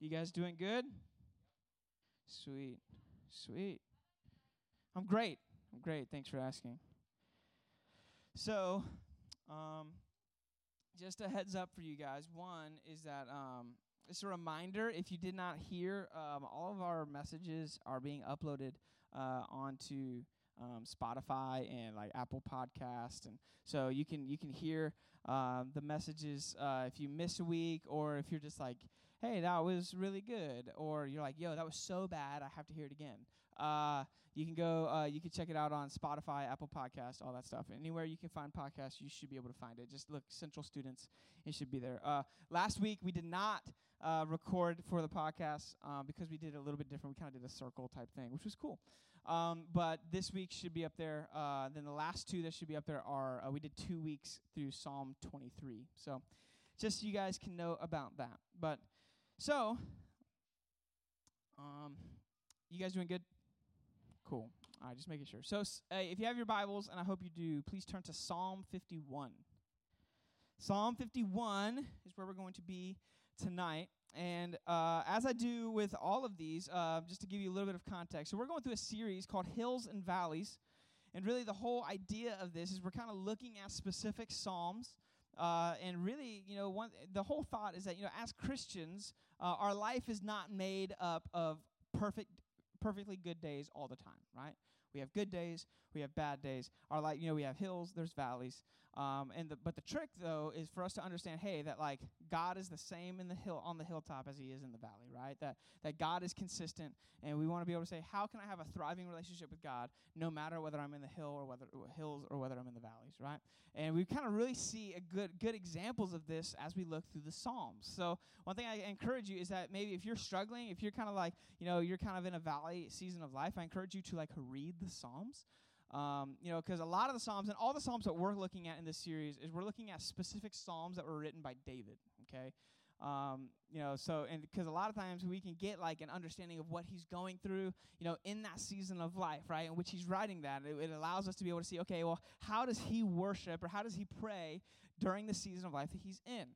You guys doing good? Sweet. Sweet. I'm great. I'm great. Thanks for asking. So, um, just a heads up for you guys. One is that um, it's a reminder if you did not hear, um, all of our messages are being uploaded uh, onto um, Spotify and like Apple Podcast, and so you can you can hear uh, the messages uh, if you miss a week or if you're just like, hey, that was really good, or you're like, yo, that was so bad, I have to hear it again. Uh, you can go, uh, you can check it out on Spotify, Apple Podcast, all that stuff. Anywhere you can find podcasts, you should be able to find it. Just look, Central Students, it should be there. Uh, last week we did not uh, record for the podcast uh, because we did it a little bit different. We kind of did a circle type thing, which was cool. Um, but this week should be up there. Uh, then the last two that should be up there are uh, we did two weeks through Psalm 23. So just so you guys can know about that. But so, um, you guys doing good? Cool. All right, just making sure. So, uh, if you have your Bibles, and I hope you do, please turn to Psalm 51. Psalm 51 is where we're going to be tonight. And uh, as I do with all of these, uh, just to give you a little bit of context, so we're going through a series called Hills and Valleys. And really, the whole idea of this is we're kind of looking at specific Psalms. Uh, and really, you know, one, the whole thought is that, you know, as Christians, uh, our life is not made up of perfect perfectly good days all the time, right? We have good days, we have bad days. Our life, you know, we have hills, there's valleys. Um, and the, but the trick though is for us to understand, hey, that like God is the same in the hill on the hilltop as He is in the valley, right? That that God is consistent, and we want to be able to say, how can I have a thriving relationship with God, no matter whether I'm in the hill or whether hills or whether I'm in the valleys, right? And we kind of really see a good good examples of this as we look through the Psalms. So one thing I encourage you is that maybe if you're struggling, if you're kind of like you know you're kind of in a valley season of life, I encourage you to like read the Psalms. Um, you know, because a lot of the Psalms and all the Psalms that we're looking at in this series is we're looking at specific Psalms that were written by David. Okay. Um, you know, so and because a lot of times we can get like an understanding of what he's going through, you know, in that season of life, right? In which he's writing that, it, it allows us to be able to see, okay, well, how does he worship or how does he pray during the season of life that he's in?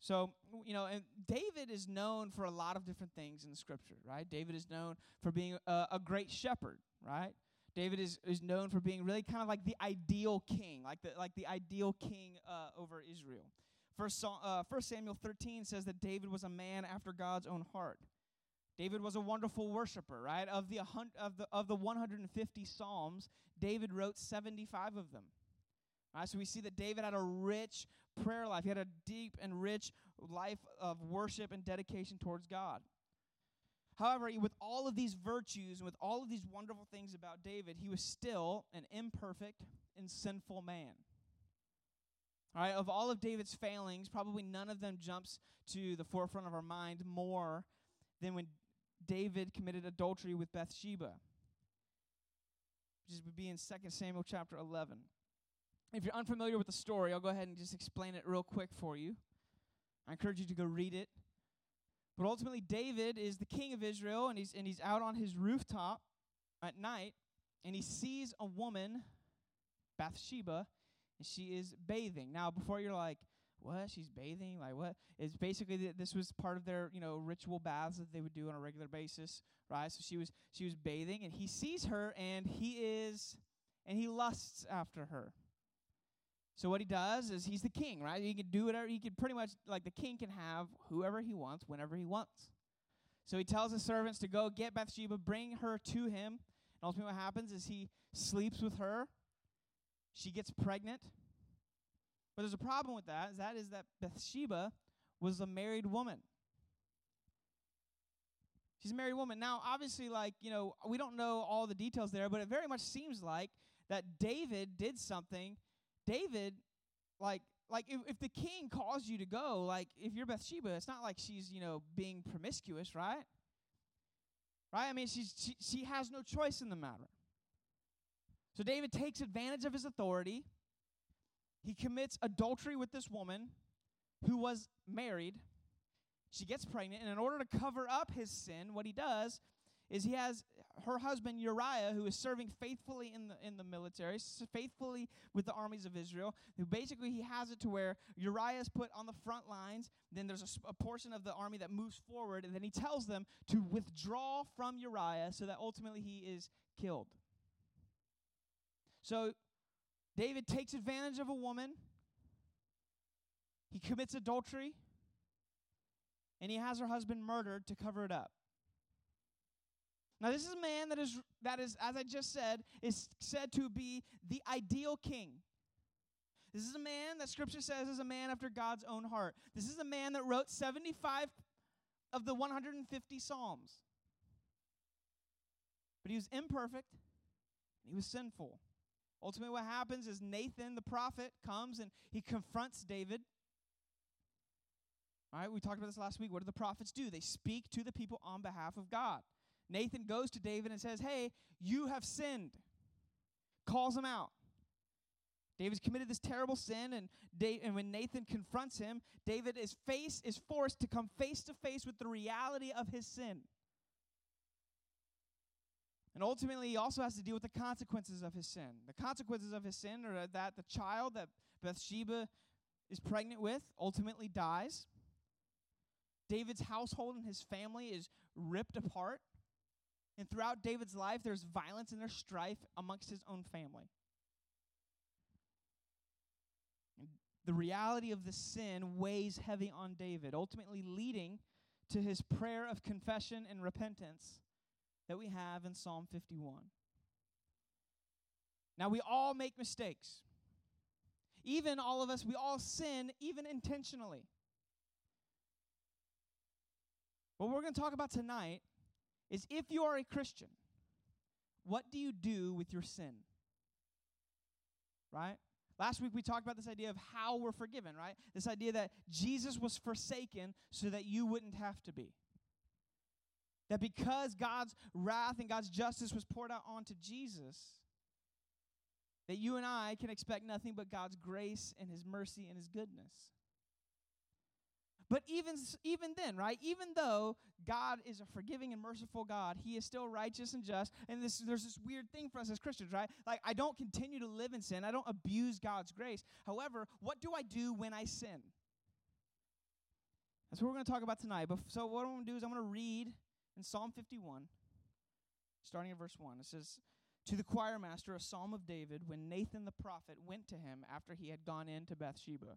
So, you know, and David is known for a lot of different things in the scripture, right? David is known for being a, a great shepherd, right? David is, is known for being really kind of like the ideal king, like the, like the ideal king uh, over Israel. First, uh, First Samuel 13 says that David was a man after God's own heart. David was a wonderful worshiper, right? Of the, of the, of the 150 Psalms, David wrote 75 of them. Right, so we see that David had a rich prayer life. He had a deep and rich life of worship and dedication towards God. However, with all of these virtues and with all of these wonderful things about David, he was still an imperfect and sinful man. All right, of all of David's failings, probably none of them jumps to the forefront of our mind more than when David committed adultery with Bathsheba, which would be in 2 Samuel chapter 11. If you're unfamiliar with the story, I'll go ahead and just explain it real quick for you. I encourage you to go read it. But ultimately, David is the king of Israel, and he's, and he's out on his rooftop at night, and he sees a woman, Bathsheba, and she is bathing. Now, before you're like, what? She's bathing? Like what? It's basically th- this was part of their you know ritual baths that they would do on a regular basis, right? So she was she was bathing, and he sees her, and he is and he lusts after her. So what he does is he's the king, right? He can do whatever he can pretty much like the king can have whoever he wants whenever he wants. So he tells his servants to go get Bathsheba, bring her to him. And ultimately what happens is he sleeps with her. She gets pregnant. But there's a problem with that, is that is that Bathsheba was a married woman. She's a married woman. Now, obviously, like, you know, we don't know all the details there, but it very much seems like that David did something David, like, like if, if the king calls you to go, like if you're Bathsheba, it's not like she's, you know, being promiscuous, right? Right? I mean, she's, she, she has no choice in the matter. So David takes advantage of his authority. He commits adultery with this woman who was married. She gets pregnant, and in order to cover up his sin, what he does is he has her husband Uriah, who is serving faithfully in the in the military, faithfully with the armies of Israel. Who basically he has it to where Uriah is put on the front lines. Then there's a, a portion of the army that moves forward, and then he tells them to withdraw from Uriah, so that ultimately he is killed. So David takes advantage of a woman. He commits adultery and he has her husband murdered to cover it up. Now, this is a man that is, that is, as I just said, is said to be the ideal king. This is a man that Scripture says is a man after God's own heart. This is a man that wrote 75 of the 150 Psalms. But he was imperfect, he was sinful. Ultimately, what happens is Nathan, the prophet, comes and he confronts David all right, we talked about this last week. What do the prophets do? They speak to the people on behalf of God. Nathan goes to David and says, Hey, you have sinned. Calls him out. David's committed this terrible sin, and, da- and when Nathan confronts him, David is face is forced to come face to face with the reality of his sin. And ultimately, he also has to deal with the consequences of his sin. The consequences of his sin are that the child that Bathsheba is pregnant with ultimately dies. David's household and his family is ripped apart. And throughout David's life, there's violence and there's strife amongst his own family. And the reality of the sin weighs heavy on David, ultimately leading to his prayer of confession and repentance that we have in Psalm 51. Now, we all make mistakes. Even all of us, we all sin, even intentionally. What we're going to talk about tonight is if you are a Christian, what do you do with your sin? Right? Last week we talked about this idea of how we're forgiven, right? This idea that Jesus was forsaken so that you wouldn't have to be. That because God's wrath and God's justice was poured out onto Jesus, that you and I can expect nothing but God's grace and His mercy and His goodness. But even even then, right? Even though God is a forgiving and merciful God, He is still righteous and just. And this there's this weird thing for us as Christians, right? Like I don't continue to live in sin. I don't abuse God's grace. However, what do I do when I sin? That's what we're going to talk about tonight. But so what I'm going to do is I'm going to read in Psalm 51, starting at verse 1. It says, To the choir master, a psalm of David, when Nathan the prophet went to him after he had gone in to Bathsheba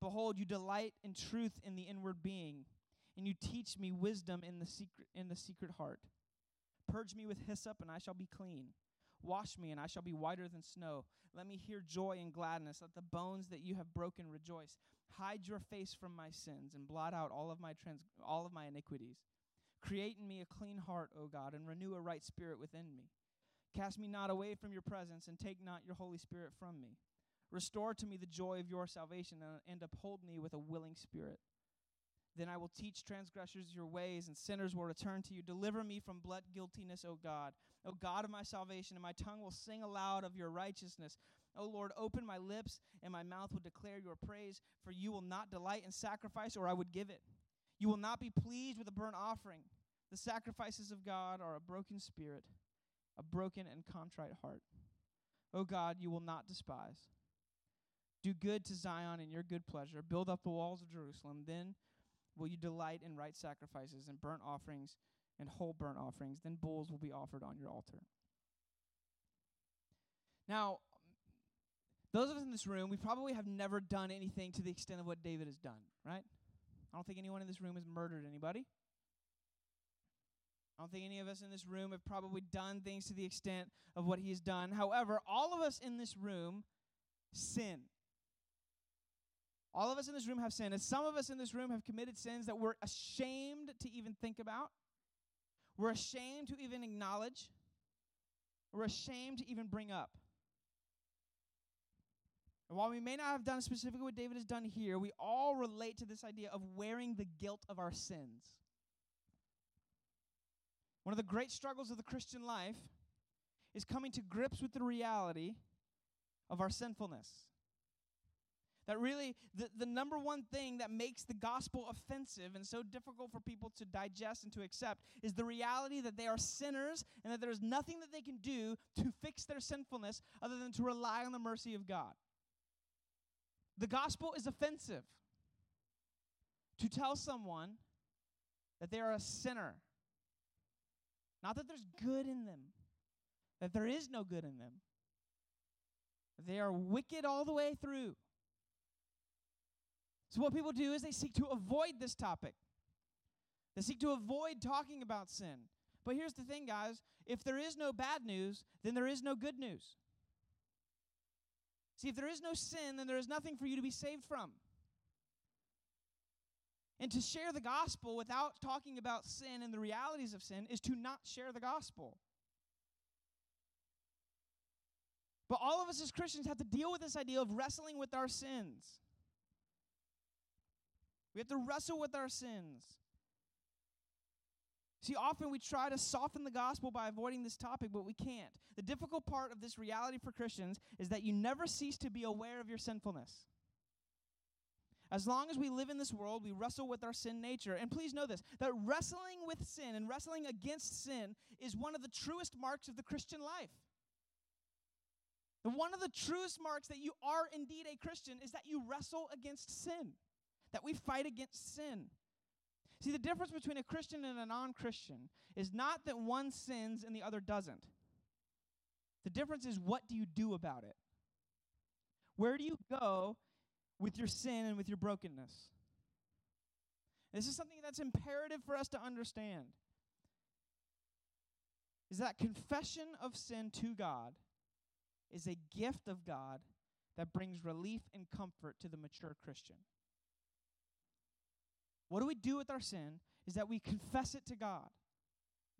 Behold, you delight in truth in the inward being, and you teach me wisdom in the secret in the secret heart. Purge me with hyssop, and I shall be clean. Wash me, and I shall be whiter than snow. Let me hear joy and gladness. Let the bones that you have broken rejoice. Hide your face from my sins, and blot out all of my trans- all of my iniquities. Create in me a clean heart, O God, and renew a right spirit within me. Cast me not away from your presence, and take not your Holy Spirit from me. Restore to me the joy of your salvation and uphold me with a willing spirit. Then I will teach transgressors your ways, and sinners will return to you. Deliver me from blood guiltiness, O God. O God of my salvation, and my tongue will sing aloud of your righteousness. O Lord, open my lips, and my mouth will declare your praise, for you will not delight in sacrifice, or I would give it. You will not be pleased with a burnt offering. The sacrifices of God are a broken spirit, a broken and contrite heart. O God, you will not despise. Do good to Zion in your good pleasure. Build up the walls of Jerusalem. Then will you delight in right sacrifices and burnt offerings and whole burnt offerings. Then bulls will be offered on your altar. Now, those of us in this room, we probably have never done anything to the extent of what David has done, right? I don't think anyone in this room has murdered anybody. I don't think any of us in this room have probably done things to the extent of what he has done. However, all of us in this room sin. All of us in this room have sinned, and some of us in this room have committed sins that we're ashamed to even think about. we're ashamed to even acknowledge, we're ashamed to even bring up. And while we may not have done specifically what David has done here, we all relate to this idea of wearing the guilt of our sins. One of the great struggles of the Christian life is coming to grips with the reality of our sinfulness. That really, the, the number one thing that makes the gospel offensive and so difficult for people to digest and to accept is the reality that they are sinners and that there is nothing that they can do to fix their sinfulness other than to rely on the mercy of God. The gospel is offensive to tell someone that they are a sinner. Not that there's good in them, that there is no good in them. They are wicked all the way through. So, what people do is they seek to avoid this topic. They seek to avoid talking about sin. But here's the thing, guys if there is no bad news, then there is no good news. See, if there is no sin, then there is nothing for you to be saved from. And to share the gospel without talking about sin and the realities of sin is to not share the gospel. But all of us as Christians have to deal with this idea of wrestling with our sins. We have to wrestle with our sins. See, often we try to soften the gospel by avoiding this topic, but we can't. The difficult part of this reality for Christians is that you never cease to be aware of your sinfulness. As long as we live in this world, we wrestle with our sin nature. And please know this that wrestling with sin and wrestling against sin is one of the truest marks of the Christian life. One of the truest marks that you are indeed a Christian is that you wrestle against sin that we fight against sin. See, the difference between a Christian and a non Christian is not that one sins and the other doesn't. The difference is what do you do about it? Where do you go with your sin and with your brokenness? This is something that's imperative for us to understand. Is that confession of sin to God is a gift of God that brings relief and comfort to the mature Christian. What do we do with our sin is that we confess it to God.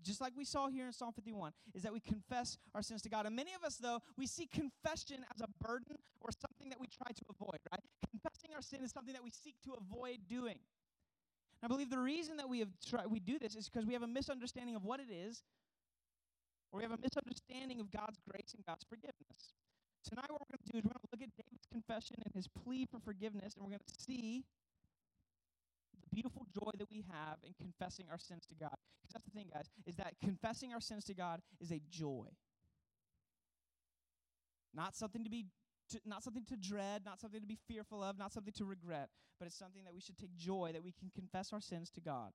Just like we saw here in Psalm 51, is that we confess our sins to God. And many of us, though, we see confession as a burden or something that we try to avoid, right? Confessing our sin is something that we seek to avoid doing. I believe the reason that we have tried, we do this is because we have a misunderstanding of what it is, or we have a misunderstanding of God's grace and God's forgiveness. Tonight, what we're going to do is we're going to look at David's confession and his plea for forgiveness, and we're going to see beautiful joy that we have in confessing our sins to God. Because that's the thing, guys, is that confessing our sins to God is a joy. Not something to be to, not something to dread, not something to be fearful of, not something to regret, but it's something that we should take joy that we can confess our sins to God.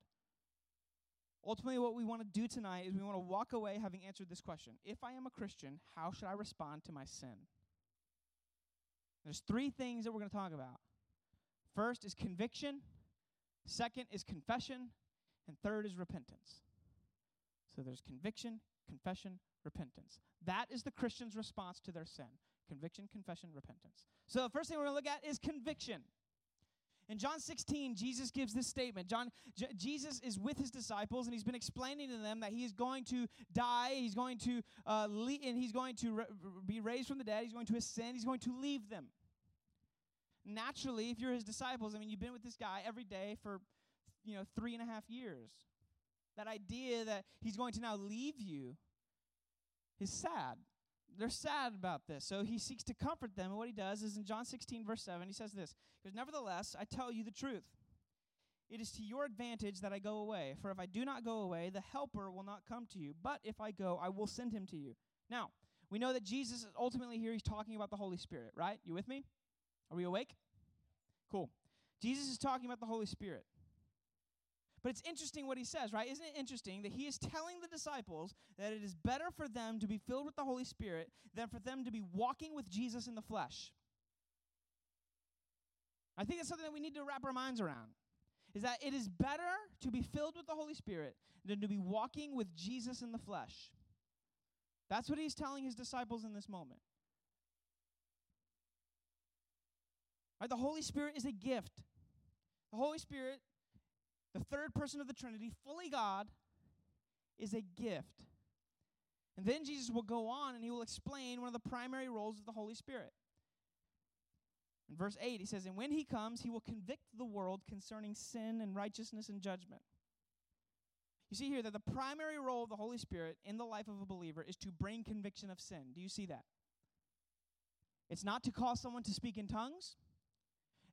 Ultimately, what we want to do tonight is we want to walk away having answered this question If I am a Christian, how should I respond to my sin? There's three things that we're going to talk about. First is conviction, Second is confession. And third is repentance. So there's conviction, confession, repentance. That is the Christian's response to their sin conviction, confession, repentance. So the first thing we're going to look at is conviction. In John 16, Jesus gives this statement. John, J- Jesus is with his disciples, and he's been explaining to them that he is going to die. He's going to uh, le- and he's going to re- be raised from the dead. He's going to ascend. He's going to leave them naturally, if you're his disciples, I mean, you've been with this guy every day for, you know, three and a half years. That idea that he's going to now leave you is sad. They're sad about this. So he seeks to comfort them. And what he does is in John 16, verse 7, he says this He goes, Nevertheless, I tell you the truth. It is to your advantage that I go away. For if I do not go away, the Helper will not come to you. But if I go, I will send him to you. Now, we know that Jesus is ultimately here, he's talking about the Holy Spirit, right? You with me? Are we awake? Cool. Jesus is talking about the Holy Spirit. But it's interesting what he says, right? Isn't it interesting that he is telling the disciples that it is better for them to be filled with the Holy Spirit than for them to be walking with Jesus in the flesh? I think that's something that we need to wrap our minds around. Is that it is better to be filled with the Holy Spirit than to be walking with Jesus in the flesh. That's what he's telling his disciples in this moment. Right? The Holy Spirit is a gift. The Holy Spirit, the third person of the Trinity, fully God, is a gift. And then Jesus will go on and he will explain one of the primary roles of the Holy Spirit. In verse 8, he says, And when he comes, he will convict the world concerning sin and righteousness and judgment. You see here that the primary role of the Holy Spirit in the life of a believer is to bring conviction of sin. Do you see that? It's not to cause someone to speak in tongues.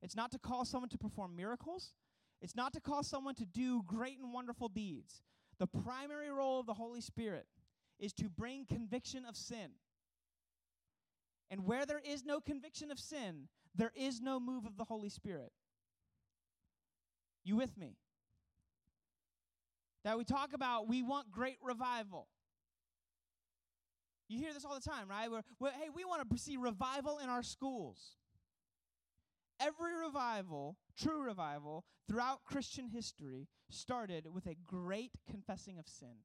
It's not to call someone to perform miracles. It's not to call someone to do great and wonderful deeds. The primary role of the Holy Spirit is to bring conviction of sin. And where there is no conviction of sin, there is no move of the Holy Spirit. You with me? That we talk about, we want great revival. You hear this all the time, right? We're, we're, hey, we want to see revival in our schools. Every revival, true revival, throughout Christian history started with a great confessing of sin.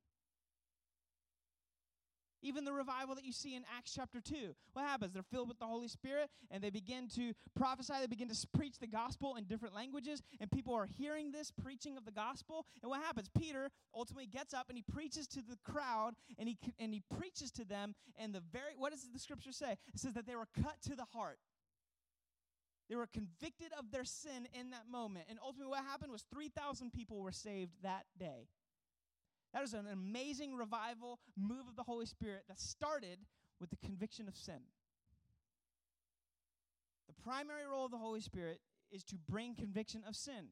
Even the revival that you see in Acts chapter 2. What happens? They're filled with the Holy Spirit and they begin to prophesy. They begin to preach the gospel in different languages, and people are hearing this preaching of the gospel. And what happens? Peter ultimately gets up and he preaches to the crowd and he, and he preaches to them. And the very, what does the scripture say? It says that they were cut to the heart. They were convicted of their sin in that moment. And ultimately, what happened was 3,000 people were saved that day. That is an amazing revival move of the Holy Spirit that started with the conviction of sin. The primary role of the Holy Spirit is to bring conviction of sin.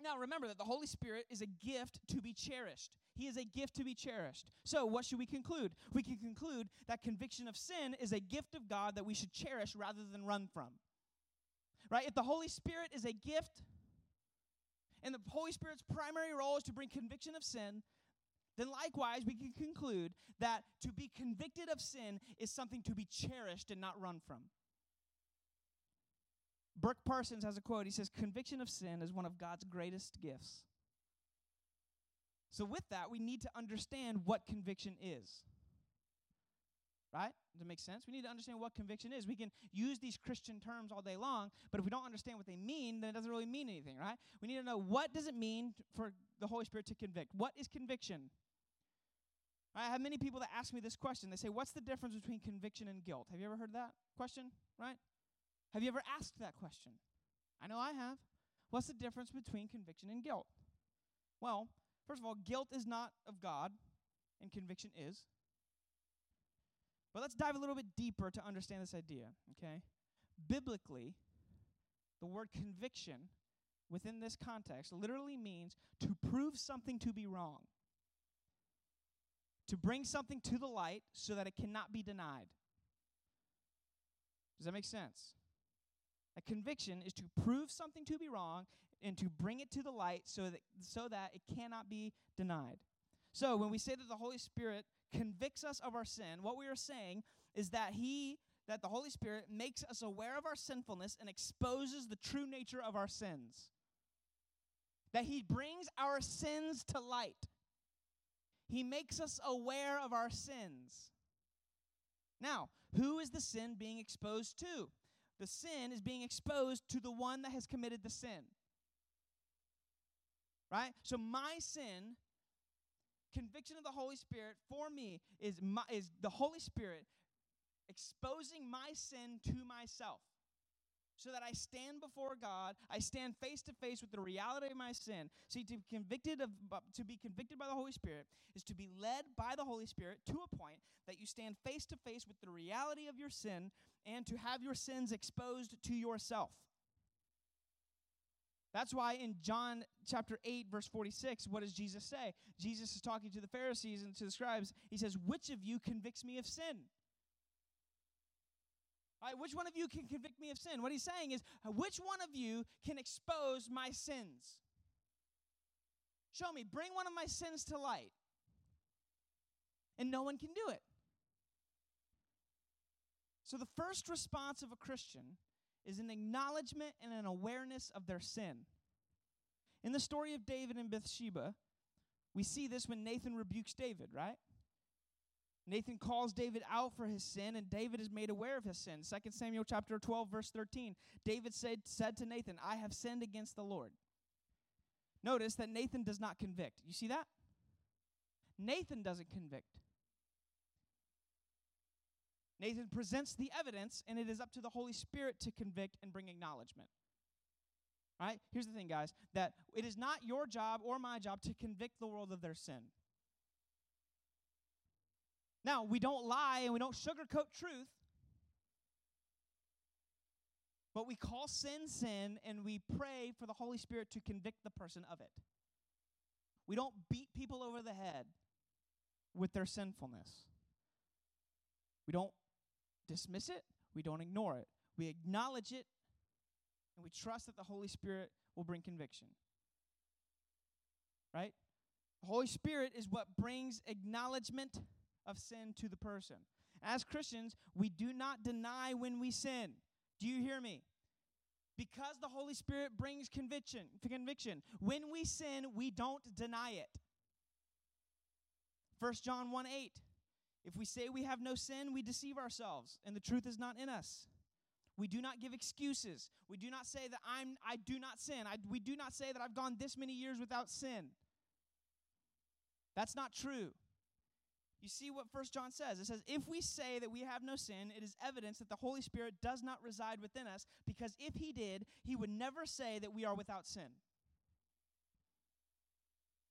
Now, remember that the Holy Spirit is a gift to be cherished. He is a gift to be cherished. So, what should we conclude? We can conclude that conviction of sin is a gift of God that we should cherish rather than run from. Right? If the Holy Spirit is a gift, and the Holy Spirit's primary role is to bring conviction of sin, then likewise we can conclude that to be convicted of sin is something to be cherished and not run from. Burk Parsons has a quote. He says, Conviction of sin is one of God's greatest gifts. So, with that, we need to understand what conviction is. Right? Does it make sense? We need to understand what conviction is. We can use these Christian terms all day long, but if we don't understand what they mean, then it doesn't really mean anything, right? We need to know what does it mean for the Holy Spirit to convict? What is conviction? I have many people that ask me this question. They say, What's the difference between conviction and guilt? Have you ever heard that question? Right? Have you ever asked that question? I know I have. What's the difference between conviction and guilt? Well, first of all, guilt is not of God, and conviction is. But let's dive a little bit deeper to understand this idea, okay? Biblically, the word conviction within this context literally means to prove something to be wrong to bring something to the light so that it cannot be denied. Does that make sense? A conviction is to prove something to be wrong and to bring it to the light so that so that it cannot be denied. So when we say that the Holy Spirit convicts us of our sin, what we are saying is that he that the Holy Spirit makes us aware of our sinfulness and exposes the true nature of our sins. That he brings our sins to light. He makes us aware of our sins. Now, who is the sin being exposed to? The sin is being exposed to the one that has committed the sin. Right? So my sin, conviction of the Holy Spirit for me is my, is the Holy Spirit exposing my sin to myself so that I stand before God, I stand face to face with the reality of my sin. See, to be convicted of to be convicted by the Holy Spirit is to be led by the Holy Spirit to a point that you stand face to face with the reality of your sin and to have your sins exposed to yourself. That's why in John chapter 8, verse 46, what does Jesus say? Jesus is talking to the Pharisees and to the scribes. He says, Which of you convicts me of sin? All right, which one of you can convict me of sin? What he's saying is, which one of you can expose my sins? Show me, bring one of my sins to light. And no one can do it. So, the first response of a Christian is an acknowledgement and an awareness of their sin. In the story of David and Bathsheba, we see this when Nathan rebukes David, right? Nathan calls David out for his sin, and David is made aware of his sin. 2 Samuel chapter 12, verse 13. David said, said to Nathan, I have sinned against the Lord. Notice that Nathan does not convict. You see that? Nathan doesn't convict. Nathan presents the evidence, and it is up to the Holy Spirit to convict and bring acknowledgement. All right? Here's the thing, guys that it is not your job or my job to convict the world of their sin. Now, we don't lie and we don't sugarcoat truth, but we call sin sin and we pray for the Holy Spirit to convict the person of it. We don't beat people over the head with their sinfulness. We don't dismiss it, we don't ignore it. We acknowledge it, and we trust that the Holy Spirit will bring conviction. Right? The Holy Spirit is what brings acknowledgement of sin to the person. As Christians, we do not deny when we sin. Do you hear me? Because the Holy Spirit brings conviction, conviction. When we sin, we don't deny it. 1 John 1 8. If we say we have no sin, we deceive ourselves, and the truth is not in us. We do not give excuses. We do not say that I'm I do not sin. I, we do not say that I've gone this many years without sin. That's not true. You see what First John says? It says, If we say that we have no sin, it is evidence that the Holy Spirit does not reside within us, because if he did, he would never say that we are without sin.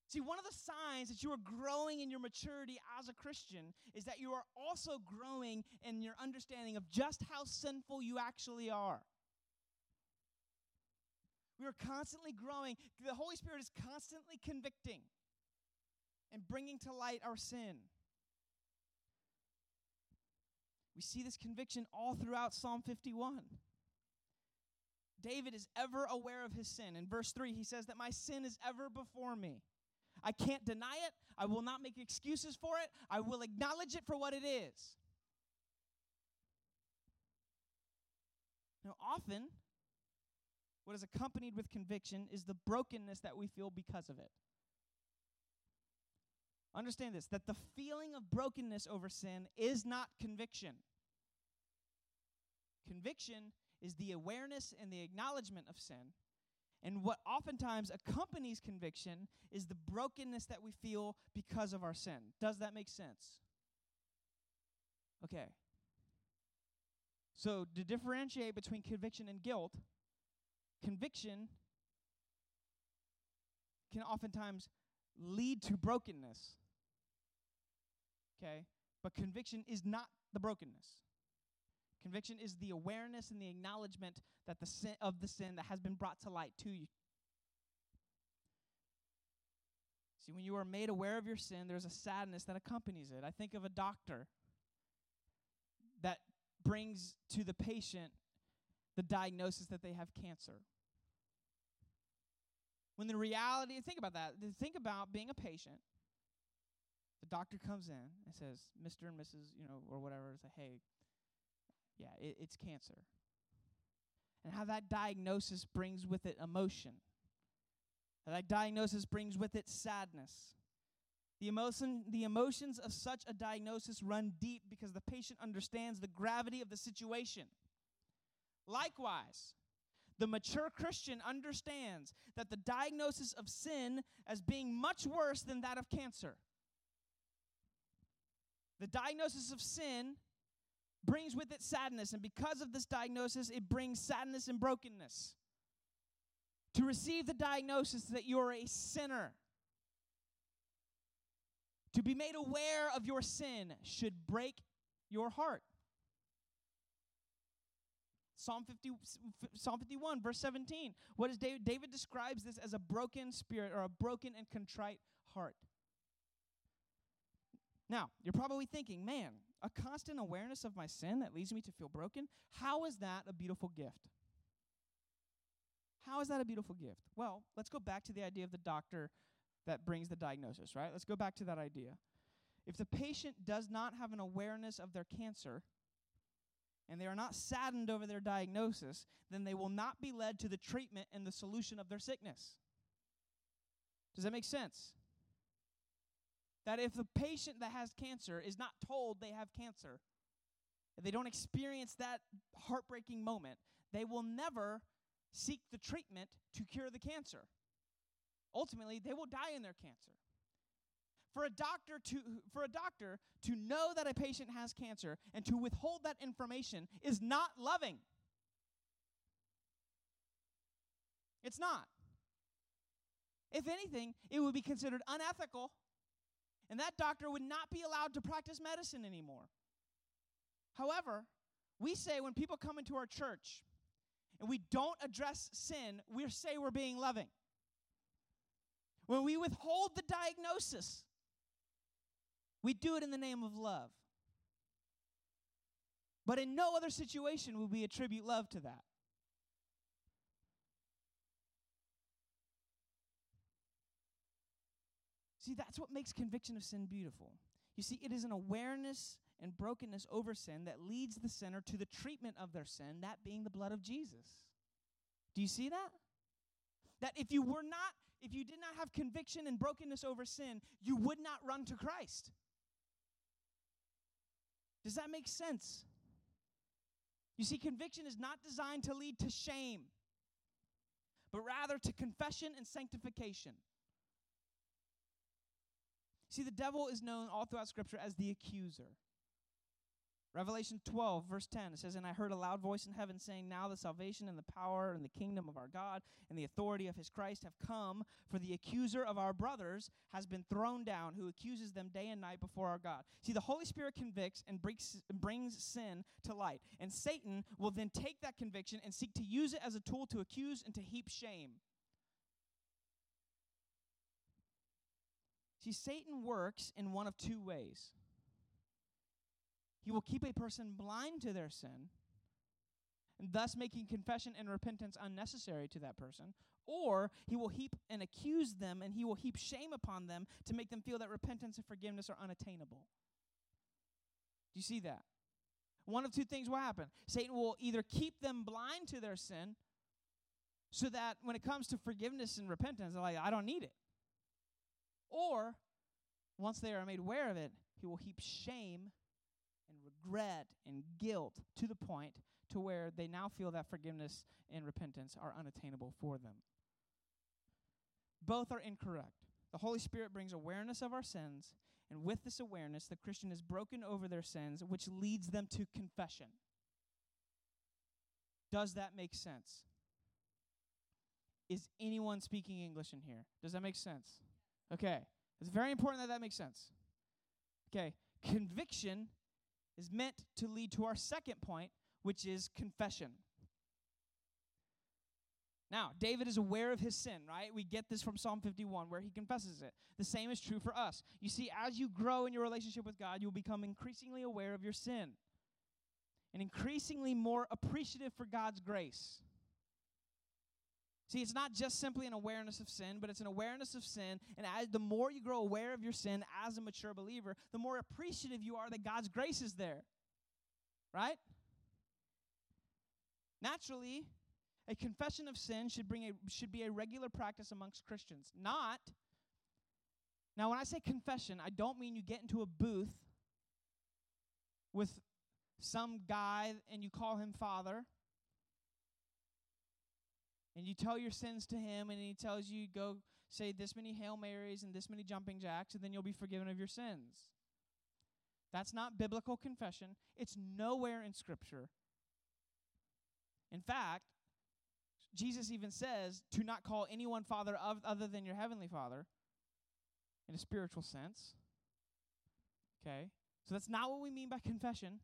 See, one of the signs that you are growing in your maturity as a Christian is that you are also growing in your understanding of just how sinful you actually are. We are constantly growing. The Holy Spirit is constantly convicting and bringing to light our sin. We see this conviction all throughout Psalm 51. David is ever aware of his sin. In verse 3, he says that my sin is ever before me. I can't deny it. I will not make excuses for it. I will acknowledge it for what it is. Now, often, what is accompanied with conviction is the brokenness that we feel because of it. Understand this that the feeling of brokenness over sin is not conviction. Conviction is the awareness and the acknowledgement of sin and what oftentimes accompanies conviction is the brokenness that we feel because of our sin. Does that make sense? Okay. So, to differentiate between conviction and guilt, conviction can oftentimes lead to brokenness. Okay? But conviction is not the brokenness. Conviction is the awareness and the acknowledgement that the sin of the sin that has been brought to light to you. See, when you are made aware of your sin, there's a sadness that accompanies it. I think of a doctor that brings to the patient the diagnosis that they have cancer. When the reality, think about that. Think about being a patient. The doctor comes in and says, Mr. and Mrs., you know, or whatever, say, hey, yeah, it, it's cancer. And how that diagnosis brings with it emotion. How that diagnosis brings with it sadness. The, emotion, the emotions of such a diagnosis run deep because the patient understands the gravity of the situation. Likewise, the mature Christian understands that the diagnosis of sin as being much worse than that of cancer. The diagnosis of sin brings with it sadness. And because of this diagnosis, it brings sadness and brokenness. To receive the diagnosis that you're a sinner, to be made aware of your sin should break your heart. Psalm 50, Psalm 51, verse 17. What is David? David describes this as a broken spirit or a broken and contrite heart. Now, you're probably thinking, man, a constant awareness of my sin that leads me to feel broken, how is that a beautiful gift? How is that a beautiful gift? Well, let's go back to the idea of the doctor that brings the diagnosis, right? Let's go back to that idea. If the patient does not have an awareness of their cancer and they are not saddened over their diagnosis, then they will not be led to the treatment and the solution of their sickness. Does that make sense? That if the patient that has cancer is not told they have cancer, if they don't experience that heartbreaking moment, they will never seek the treatment to cure the cancer. Ultimately, they will die in their cancer. for a doctor to for a doctor to know that a patient has cancer and to withhold that information is not loving. It's not. If anything, it would be considered unethical, and that doctor would not be allowed to practice medicine anymore. However, we say when people come into our church and we don't address sin, we say we're being loving. When we withhold the diagnosis, we do it in the name of love. But in no other situation would we attribute love to that. See, that's what makes conviction of sin beautiful. You see, it is an awareness and brokenness over sin that leads the sinner to the treatment of their sin, that being the blood of Jesus. Do you see that? That if you were not, if you did not have conviction and brokenness over sin, you would not run to Christ. Does that make sense? You see, conviction is not designed to lead to shame, but rather to confession and sanctification. See, the devil is known all throughout Scripture as the accuser. Revelation 12, verse 10, it says, And I heard a loud voice in heaven saying, Now the salvation and the power and the kingdom of our God and the authority of his Christ have come, for the accuser of our brothers has been thrown down, who accuses them day and night before our God. See, the Holy Spirit convicts and brings, brings sin to light. And Satan will then take that conviction and seek to use it as a tool to accuse and to heap shame. See, Satan works in one of two ways. He will keep a person blind to their sin, and thus making confession and repentance unnecessary to that person. Or he will heap and accuse them, and he will heap shame upon them to make them feel that repentance and forgiveness are unattainable. Do you see that? One of two things will happen Satan will either keep them blind to their sin, so that when it comes to forgiveness and repentance, they're like, I don't need it. Or, once they are made aware of it, he will heap shame and regret and guilt to the point to where they now feel that forgiveness and repentance are unattainable for them. Both are incorrect. The Holy Spirit brings awareness of our sins, and with this awareness, the Christian is broken over their sins, which leads them to confession. Does that make sense? Is anyone speaking English in here? Does that make sense? Okay. It's very important that that makes sense. Okay. Conviction is meant to lead to our second point, which is confession. Now, David is aware of his sin, right? We get this from Psalm 51 where he confesses it. The same is true for us. You see, as you grow in your relationship with God, you'll become increasingly aware of your sin and increasingly more appreciative for God's grace. See, it's not just simply an awareness of sin, but it's an awareness of sin. And as the more you grow aware of your sin as a mature believer, the more appreciative you are that God's grace is there. Right? Naturally, a confession of sin should bring a should be a regular practice amongst Christians. Not Now, when I say confession, I don't mean you get into a booth with some guy and you call him father and you tell your sins to him, and he tells you, go say this many Hail Marys and this many jumping jacks, and then you'll be forgiven of your sins. That's not biblical confession. It's nowhere in Scripture. In fact, Jesus even says to not call anyone Father of, other than your Heavenly Father in a spiritual sense. Okay? So that's not what we mean by confession.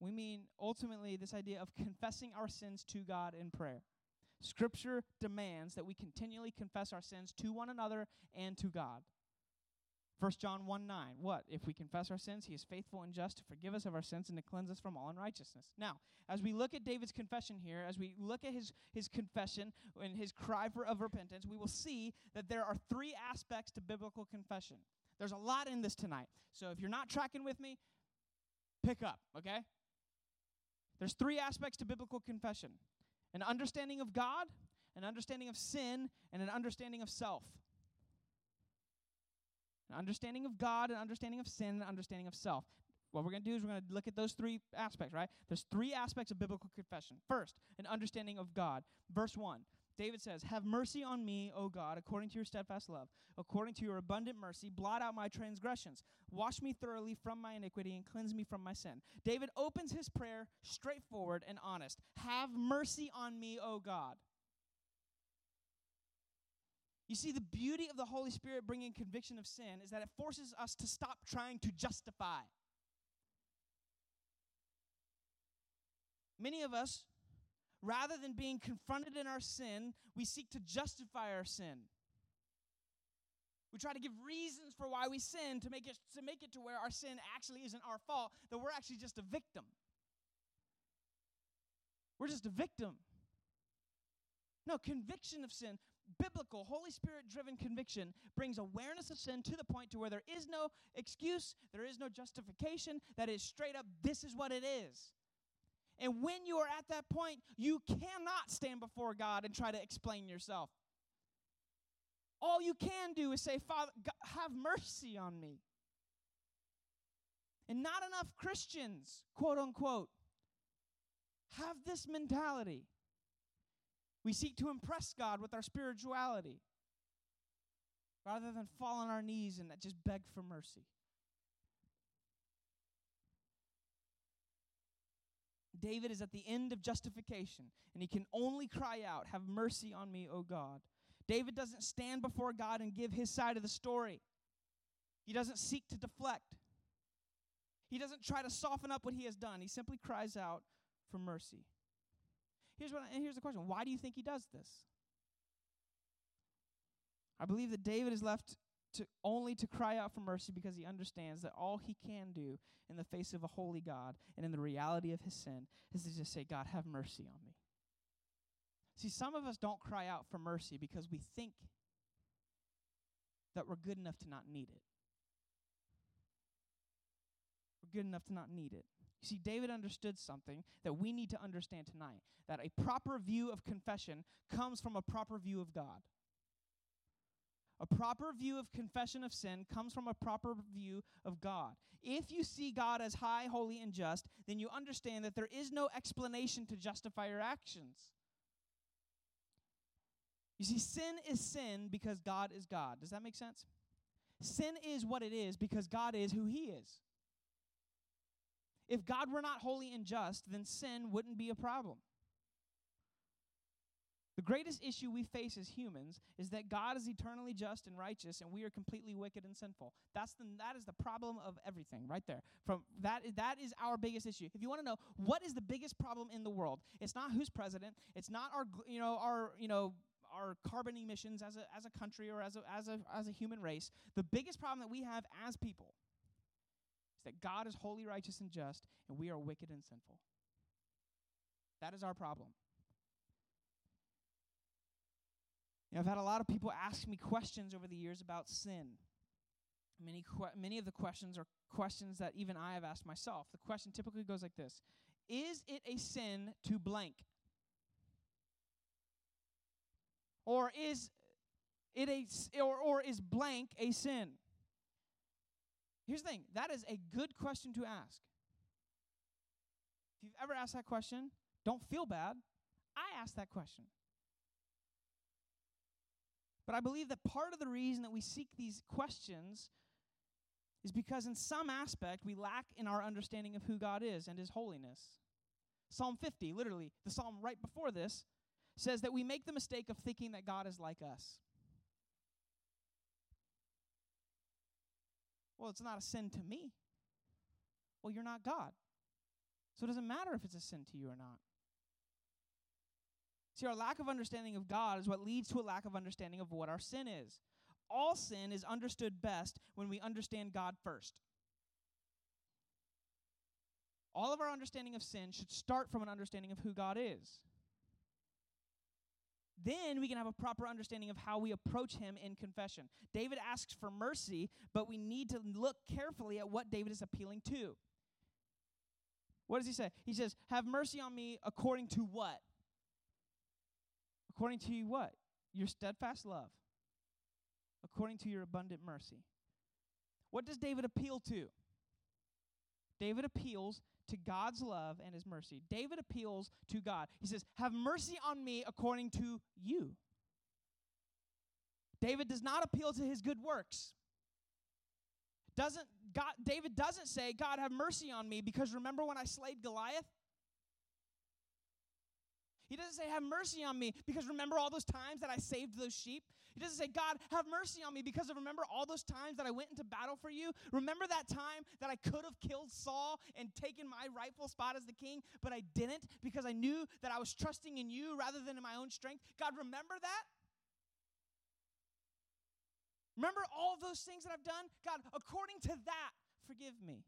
We mean ultimately this idea of confessing our sins to God in prayer. Scripture demands that we continually confess our sins to one another and to God. 1 John 1 9. What? If we confess our sins, he is faithful and just to forgive us of our sins and to cleanse us from all unrighteousness. Now, as we look at David's confession here, as we look at his, his confession and his cry for of repentance, we will see that there are three aspects to biblical confession. There's a lot in this tonight. So if you're not tracking with me, pick up, okay? There's three aspects to biblical confession an understanding of God, an understanding of sin, and an understanding of self. An understanding of God, an understanding of sin, an understanding of self. What we're going to do is we're going to look at those three aspects, right? There's three aspects of biblical confession. First, an understanding of God. Verse 1 David says, Have mercy on me, O God, according to your steadfast love, according to your abundant mercy, blot out my transgressions. Wash me thoroughly from my iniquity and cleanse me from my sin. David opens his prayer straightforward and honest. Have mercy on me, O God. You see, the beauty of the Holy Spirit bringing conviction of sin is that it forces us to stop trying to justify. Many of us, rather than being confronted in our sin, we seek to justify our sin. We try to give reasons for why we sin to make it to make it to where our sin actually isn't our fault, that we're actually just a victim. We're just a victim. No, conviction of sin biblical, Holy Spirit driven conviction brings awareness of sin to the point to where there is no excuse, there is no justification, that is straight up, this is what it is. And when you are at that point, you cannot stand before God and try to explain yourself. All you can do is say, Father, God, have mercy on me. And not enough Christians, quote unquote, have this mentality. We seek to impress God with our spirituality rather than fall on our knees and just beg for mercy. David is at the end of justification, and he can only cry out, Have mercy on me, O God. David doesn't stand before God and give his side of the story. He doesn't seek to deflect. He doesn't try to soften up what he has done. He simply cries out for mercy. Here's what and here's the question. Why do you think he does this? I believe that David is left to only to cry out for mercy because he understands that all he can do in the face of a holy God and in the reality of his sin is to just say, God, have mercy on me. See, some of us don't cry out for mercy because we think that we're good enough to not need it. We're good enough to not need it. You see, David understood something that we need to understand tonight that a proper view of confession comes from a proper view of God. A proper view of confession of sin comes from a proper view of God. If you see God as high, holy, and just, then you understand that there is no explanation to justify your actions. You see, sin is sin because God is God. Does that make sense? Sin is what it is because God is who He is. If God were not holy and just, then sin wouldn't be a problem. The greatest issue we face as humans is that God is eternally just and righteous and we are completely wicked and sinful. That's the that is the problem of everything right there. From that that is our biggest issue. If you want to know what is the biggest problem in the world, it's not who's president, it's not our you know our you know our carbon emissions as a as a country or as a as a as a human race. The biggest problem that we have as people is that God is holy, righteous, and just, and we are wicked and sinful. That is our problem. You know, I've had a lot of people ask me questions over the years about sin. Many, que- many of the questions are questions that even I have asked myself. The question typically goes like this Is it a sin to blank? Or is it a or, or is blank a sin? Here's the thing that is a good question to ask. If you've ever asked that question, don't feel bad. I asked that question. But I believe that part of the reason that we seek these questions is because, in some aspect, we lack in our understanding of who God is and His holiness. Psalm 50, literally, the psalm right before this, says that we make the mistake of thinking that God is like us. Well, it's not a sin to me. Well, you're not God. So it doesn't matter if it's a sin to you or not. See, our lack of understanding of God is what leads to a lack of understanding of what our sin is. All sin is understood best when we understand God first. All of our understanding of sin should start from an understanding of who God is. Then we can have a proper understanding of how we approach him in confession. David asks for mercy, but we need to look carefully at what David is appealing to. What does he say? He says, Have mercy on me according to what? According to what? Your steadfast love. According to your abundant mercy. What does David appeal to? David appeals to God's love and his mercy. David appeals to God. He says, Have mercy on me according to you. David does not appeal to his good works. Doesn't God David doesn't say, God have mercy on me because remember when I slayed Goliath? He doesn't say, Have mercy on me because remember all those times that I saved those sheep? He doesn't say, God, have mercy on me because of remember all those times that I went into battle for you? Remember that time that I could have killed Saul and taken my rightful spot as the king, but I didn't because I knew that I was trusting in you rather than in my own strength? God, remember that? Remember all those things that I've done? God, according to that, forgive me.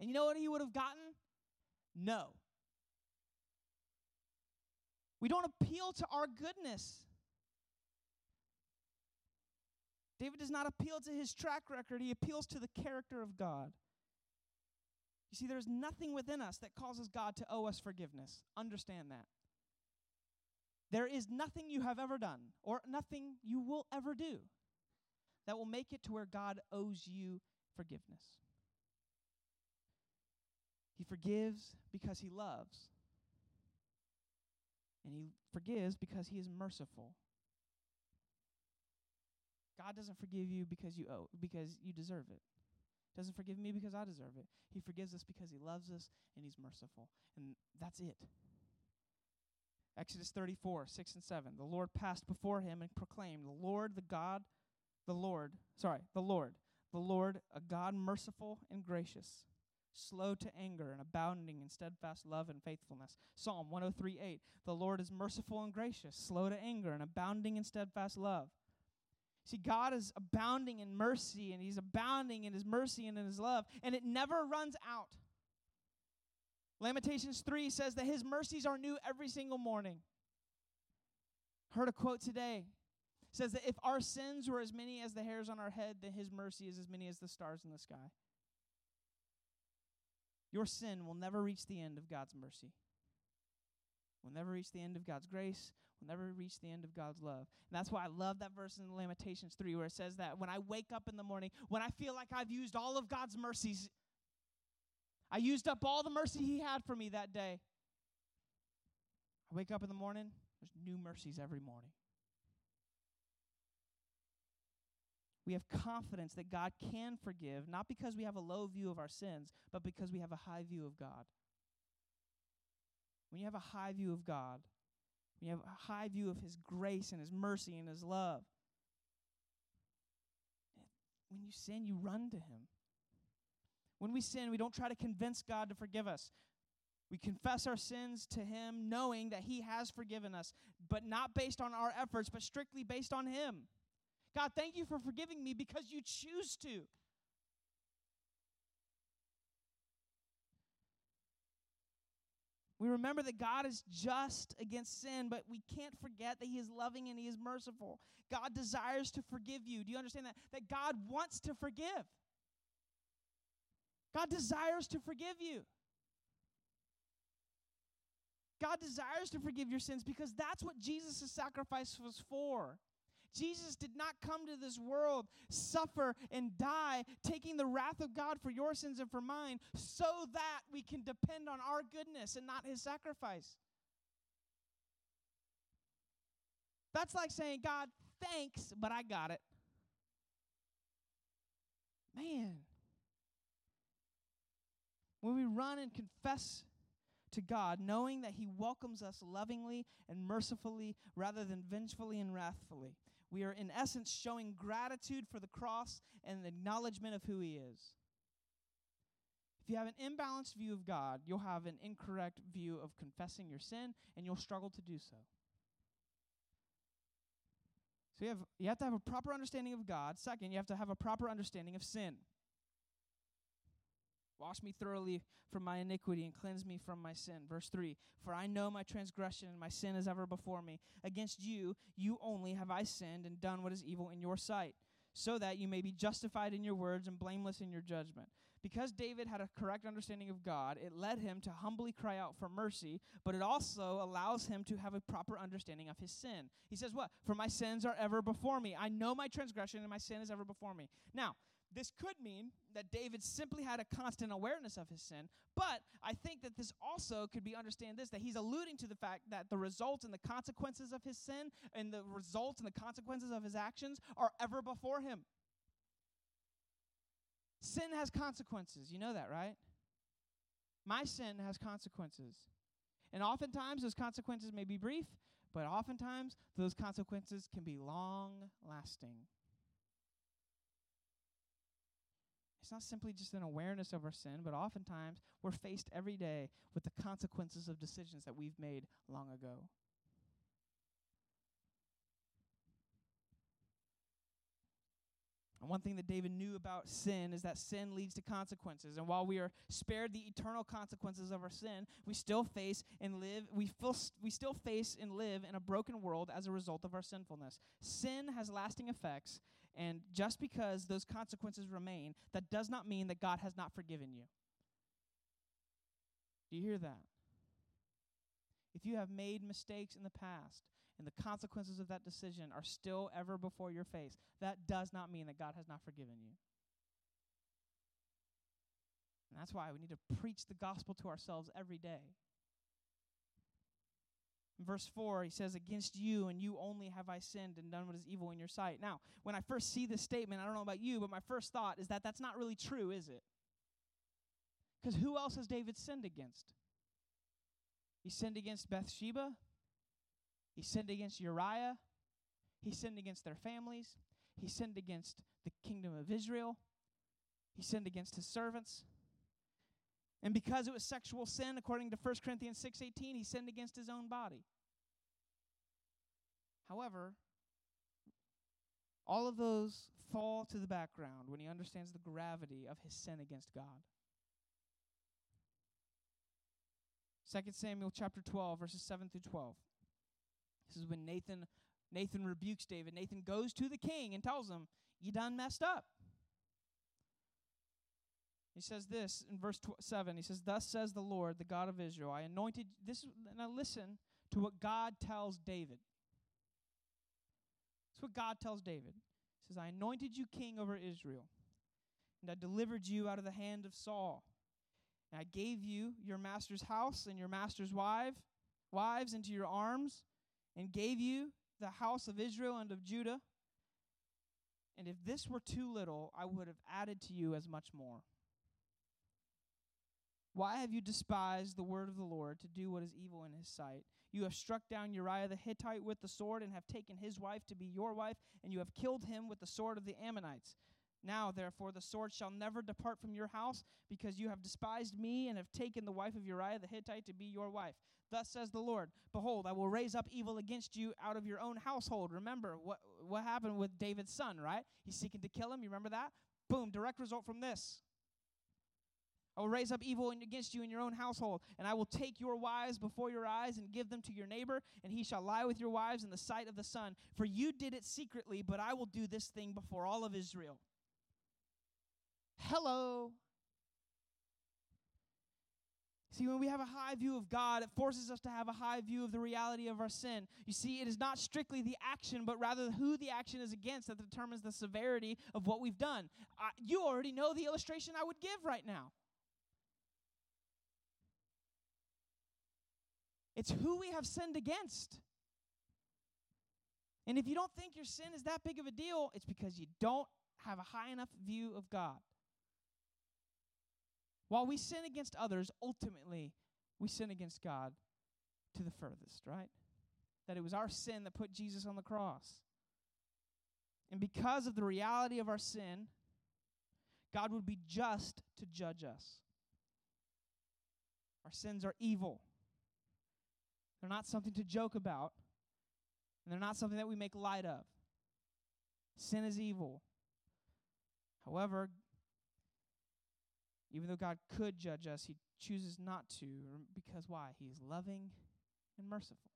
And you know what he would have gotten? No. We don't appeal to our goodness. David does not appeal to his track record, he appeals to the character of God. You see, there's nothing within us that causes God to owe us forgiveness. Understand that. There is nothing you have ever done or nothing you will ever do that will make it to where God owes you forgiveness. He forgives because he loves. And he forgives because he is merciful. God doesn't forgive you because you owe because you deserve it. Doesn't forgive me because I deserve it. He forgives us because he loves us and he's merciful. And that's it. Exodus 34, 6 and 7. The Lord passed before him and proclaimed, The Lord, the God, the Lord, sorry, the Lord, the Lord, a God merciful and gracious, slow to anger and abounding in steadfast love and faithfulness. Psalm 103:8 The Lord is merciful and gracious, slow to anger and abounding in steadfast love. See, God is abounding in mercy, and He's abounding in His mercy and in His love, and it never runs out. Lamentations 3 says that His mercies are new every single morning. Heard a quote today. Says that if our sins were as many as the hairs on our head, then His mercy is as many as the stars in the sky. Your sin will never reach the end of God's mercy. Will never reach the end of God's grace. Will never reach the end of God's love. And that's why I love that verse in Lamentations 3 where it says that when I wake up in the morning, when I feel like I've used all of God's mercies, I used up all the mercy He had for me that day. I wake up in the morning, there's new mercies every morning. We have confidence that God can forgive, not because we have a low view of our sins, but because we have a high view of God. When you have a high view of God, when you have a high view of His grace and His mercy and His love, when you sin, you run to Him. When we sin, we don't try to convince God to forgive us. We confess our sins to Him, knowing that He has forgiven us, but not based on our efforts, but strictly based on Him. God, thank you for forgiving me because you choose to. We remember that God is just against sin, but we can't forget that He is loving and He is merciful. God desires to forgive you. Do you understand that? That God wants to forgive. God desires to forgive you. God desires to forgive your sins because that's what Jesus' sacrifice was for. Jesus did not come to this world, suffer, and die, taking the wrath of God for your sins and for mine, so that we can depend on our goodness and not his sacrifice. That's like saying, God, thanks, but I got it. Man. When we run and confess to God, knowing that He welcomes us lovingly and mercifully rather than vengefully and wrathfully, we are, in essence, showing gratitude for the cross and the acknowledgement of who He is. If you have an imbalanced view of God, you'll have an incorrect view of confessing your sin, and you'll struggle to do so. So you have, you have to have a proper understanding of God. Second, you have to have a proper understanding of sin. Wash me thoroughly from my iniquity and cleanse me from my sin. Verse 3 For I know my transgression and my sin is ever before me. Against you, you only have I sinned and done what is evil in your sight, so that you may be justified in your words and blameless in your judgment. Because David had a correct understanding of God, it led him to humbly cry out for mercy, but it also allows him to have a proper understanding of his sin. He says, What? For my sins are ever before me. I know my transgression and my sin is ever before me. Now, this could mean that David simply had a constant awareness of his sin, but I think that this also could be understand this that he's alluding to the fact that the results and the consequences of his sin and the results and the consequences of his actions are ever before him. Sin has consequences. You know that, right? My sin has consequences. And oftentimes those consequences may be brief, but oftentimes those consequences can be long lasting. It's not simply just an awareness of our sin, but oftentimes we're faced every day with the consequences of decisions that we've made long ago. And one thing that David knew about sin is that sin leads to consequences. And while we are spared the eternal consequences of our sin, we still face and live we feel, we still face and live in a broken world as a result of our sinfulness. Sin has lasting effects, and just because those consequences remain, that does not mean that God has not forgiven you. Do you hear that? If you have made mistakes in the past, and the consequences of that decision are still ever before your face, that does not mean that God has not forgiven you. And that's why we need to preach the gospel to ourselves every day. Verse 4, he says, Against you and you only have I sinned and done what is evil in your sight. Now, when I first see this statement, I don't know about you, but my first thought is that that's not really true, is it? Because who else has David sinned against? He sinned against Bathsheba. He sinned against Uriah. He sinned against their families. He sinned against the kingdom of Israel. He sinned against his servants. And because it was sexual sin, according to 1 Corinthians 6:18, he sinned against his own body. However, all of those fall to the background when he understands the gravity of his sin against God. 2 Samuel chapter 12 verses 7 through 12. This is when Nathan Nathan rebukes David. Nathan goes to the king and tells him, "You done messed up." He says this in verse tw- 7. He says, Thus says the Lord, the God of Israel, I anointed this. Now listen to what God tells David. That's what God tells David. He says, I anointed you king over Israel, and I delivered you out of the hand of Saul. And I gave you your master's house and your master's wife, wives into your arms, and gave you the house of Israel and of Judah. And if this were too little, I would have added to you as much more. Why have you despised the word of the Lord to do what is evil in his sight? You have struck down Uriah the Hittite with the sword, and have taken his wife to be your wife, and you have killed him with the sword of the Ammonites. Now, therefore, the sword shall never depart from your house, because you have despised me and have taken the wife of Uriah the Hittite to be your wife. Thus says the Lord Behold, I will raise up evil against you out of your own household. Remember what, what happened with David's son, right? He's seeking to kill him. You remember that? Boom, direct result from this. I will raise up evil against you in your own household, and I will take your wives before your eyes and give them to your neighbor, and he shall lie with your wives in the sight of the sun. For you did it secretly, but I will do this thing before all of Israel. Hello. See, when we have a high view of God, it forces us to have a high view of the reality of our sin. You see, it is not strictly the action, but rather who the action is against that determines the severity of what we've done. I, you already know the illustration I would give right now. It's who we have sinned against. And if you don't think your sin is that big of a deal, it's because you don't have a high enough view of God. While we sin against others, ultimately, we sin against God to the furthest, right? That it was our sin that put Jesus on the cross. And because of the reality of our sin, God would be just to judge us. Our sins are evil. They're not something to joke about, and they're not something that we make light of. Sin is evil. However, even though God could judge us, he chooses not to because why? He is loving and merciful.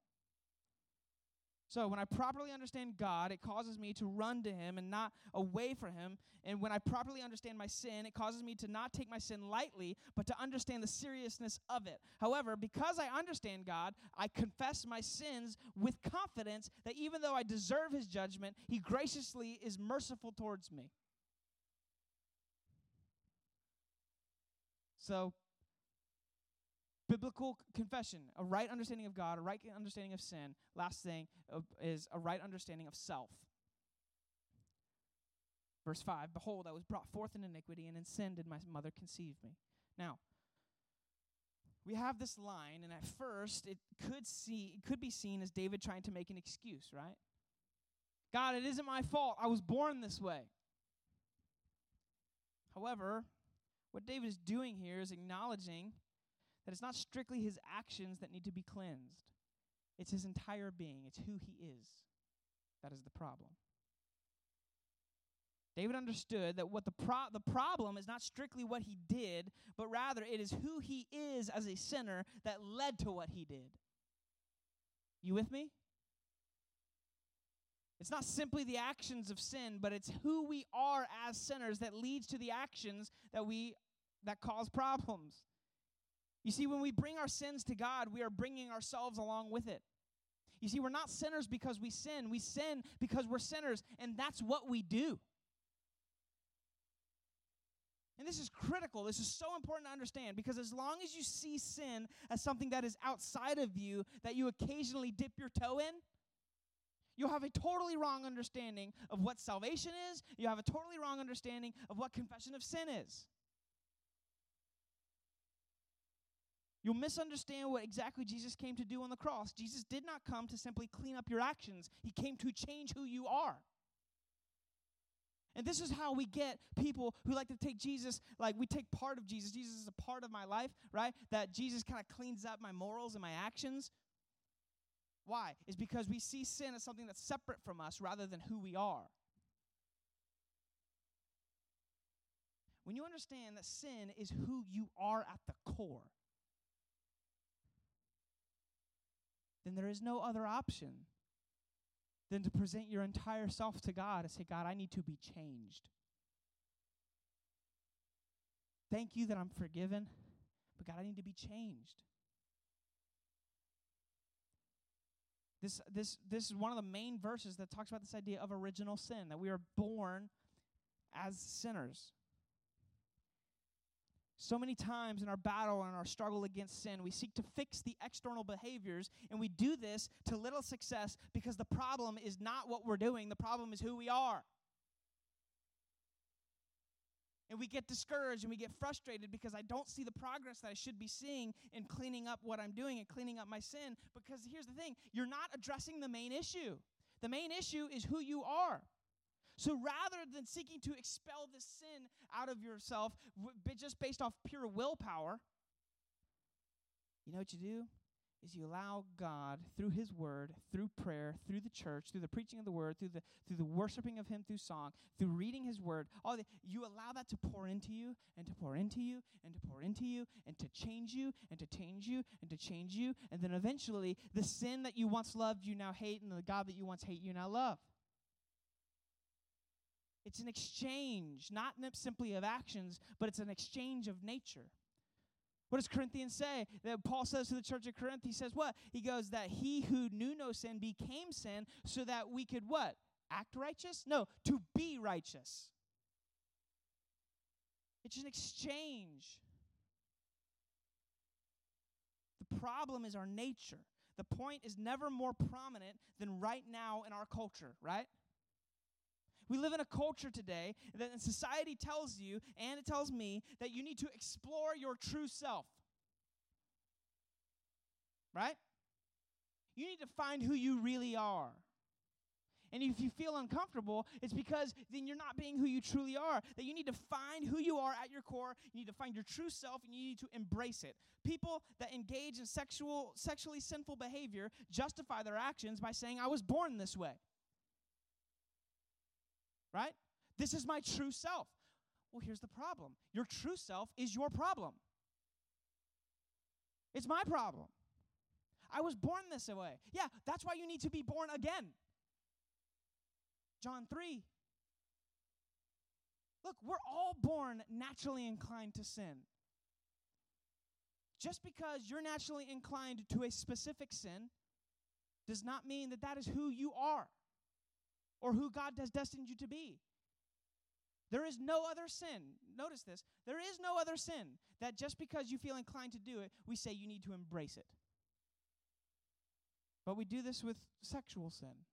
So when I properly understand God, it causes me to run to Him and not away from Him. And when I properly understand my sin, it causes me to not take my sin lightly, but to understand the seriousness of it. However, because I understand God, I confess my sins with confidence that even though I deserve His judgment, He graciously is merciful towards me. So biblical confession, a right understanding of God, a right understanding of sin. Last thing uh, is a right understanding of self. Verse 5 Behold, I was brought forth in iniquity, and in sin did my mother conceive me. Now, we have this line, and at first it could see it could be seen as David trying to make an excuse, right? God, it isn't my fault. I was born this way. However, what David is doing here is acknowledging that it's not strictly his actions that need to be cleansed. It's his entire being. It's who he is. That is the problem. David understood that what the pro- the problem is not strictly what he did, but rather it is who he is as a sinner that led to what he did. You with me? It's not simply the actions of sin, but it's who we are as sinners that leads to the actions that we that cause problems. You see when we bring our sins to God, we are bringing ourselves along with it. You see we're not sinners because we sin. We sin because we're sinners and that's what we do. And this is critical. This is so important to understand because as long as you see sin as something that is outside of you, that you occasionally dip your toe in, you'll have a totally wrong understanding of what salvation is. You have a totally wrong understanding of what confession of sin is. You'll misunderstand what exactly Jesus came to do on the cross. Jesus did not come to simply clean up your actions, He came to change who you are. And this is how we get people who like to take Jesus, like we take part of Jesus. Jesus is a part of my life, right? That Jesus kind of cleans up my morals and my actions. Why? Is because we see sin as something that's separate from us rather than who we are. When you understand that sin is who you are at the core, then there is no other option than to present your entire self to God and say, God, I need to be changed. Thank you that I'm forgiven, but God, I need to be changed. This, this, this is one of the main verses that talks about this idea of original sin, that we are born as sinners. So many times in our battle and our struggle against sin, we seek to fix the external behaviors, and we do this to little success because the problem is not what we're doing, the problem is who we are. And we get discouraged and we get frustrated because I don't see the progress that I should be seeing in cleaning up what I'm doing and cleaning up my sin. Because here's the thing you're not addressing the main issue. The main issue is who you are. So rather than seeking to expel the sin out of yourself just based off pure willpower, you know what you do? Is you allow God through his word, through prayer, through the church, through the preaching of the word, through the through the worshiping of him through song, through reading his word, all the, you allow that to pour into you and to pour into you and to pour into you and to change you and to change you and to change you and then eventually the sin that you once loved you now hate and the God that you once hate you now love. It's an exchange, not simply of actions, but it's an exchange of nature. What does Corinthians say? That Paul says to the church of Corinth, he says what? He goes that he who knew no sin became sin so that we could what? Act righteous? No, to be righteous. It's an exchange. The problem is our nature. The point is never more prominent than right now in our culture, right? We live in a culture today that society tells you, and it tells me, that you need to explore your true self. Right? You need to find who you really are. And if you feel uncomfortable, it's because then you're not being who you truly are. That you need to find who you are at your core, you need to find your true self, and you need to embrace it. People that engage in sexual, sexually sinful behavior justify their actions by saying, I was born this way right? This is my true self. Well, here's the problem your true self is your problem. It's my problem. I was born this way. Yeah, that's why you need to be born again. John 3. Look, we're all born naturally inclined to sin. Just because you're naturally inclined to a specific sin does not mean that that is who you are or who God has destined you to be. There is no other sin. Notice this. There is no other sin that just because you feel inclined to do it, we say you need to embrace it. But we do this with sexual sin.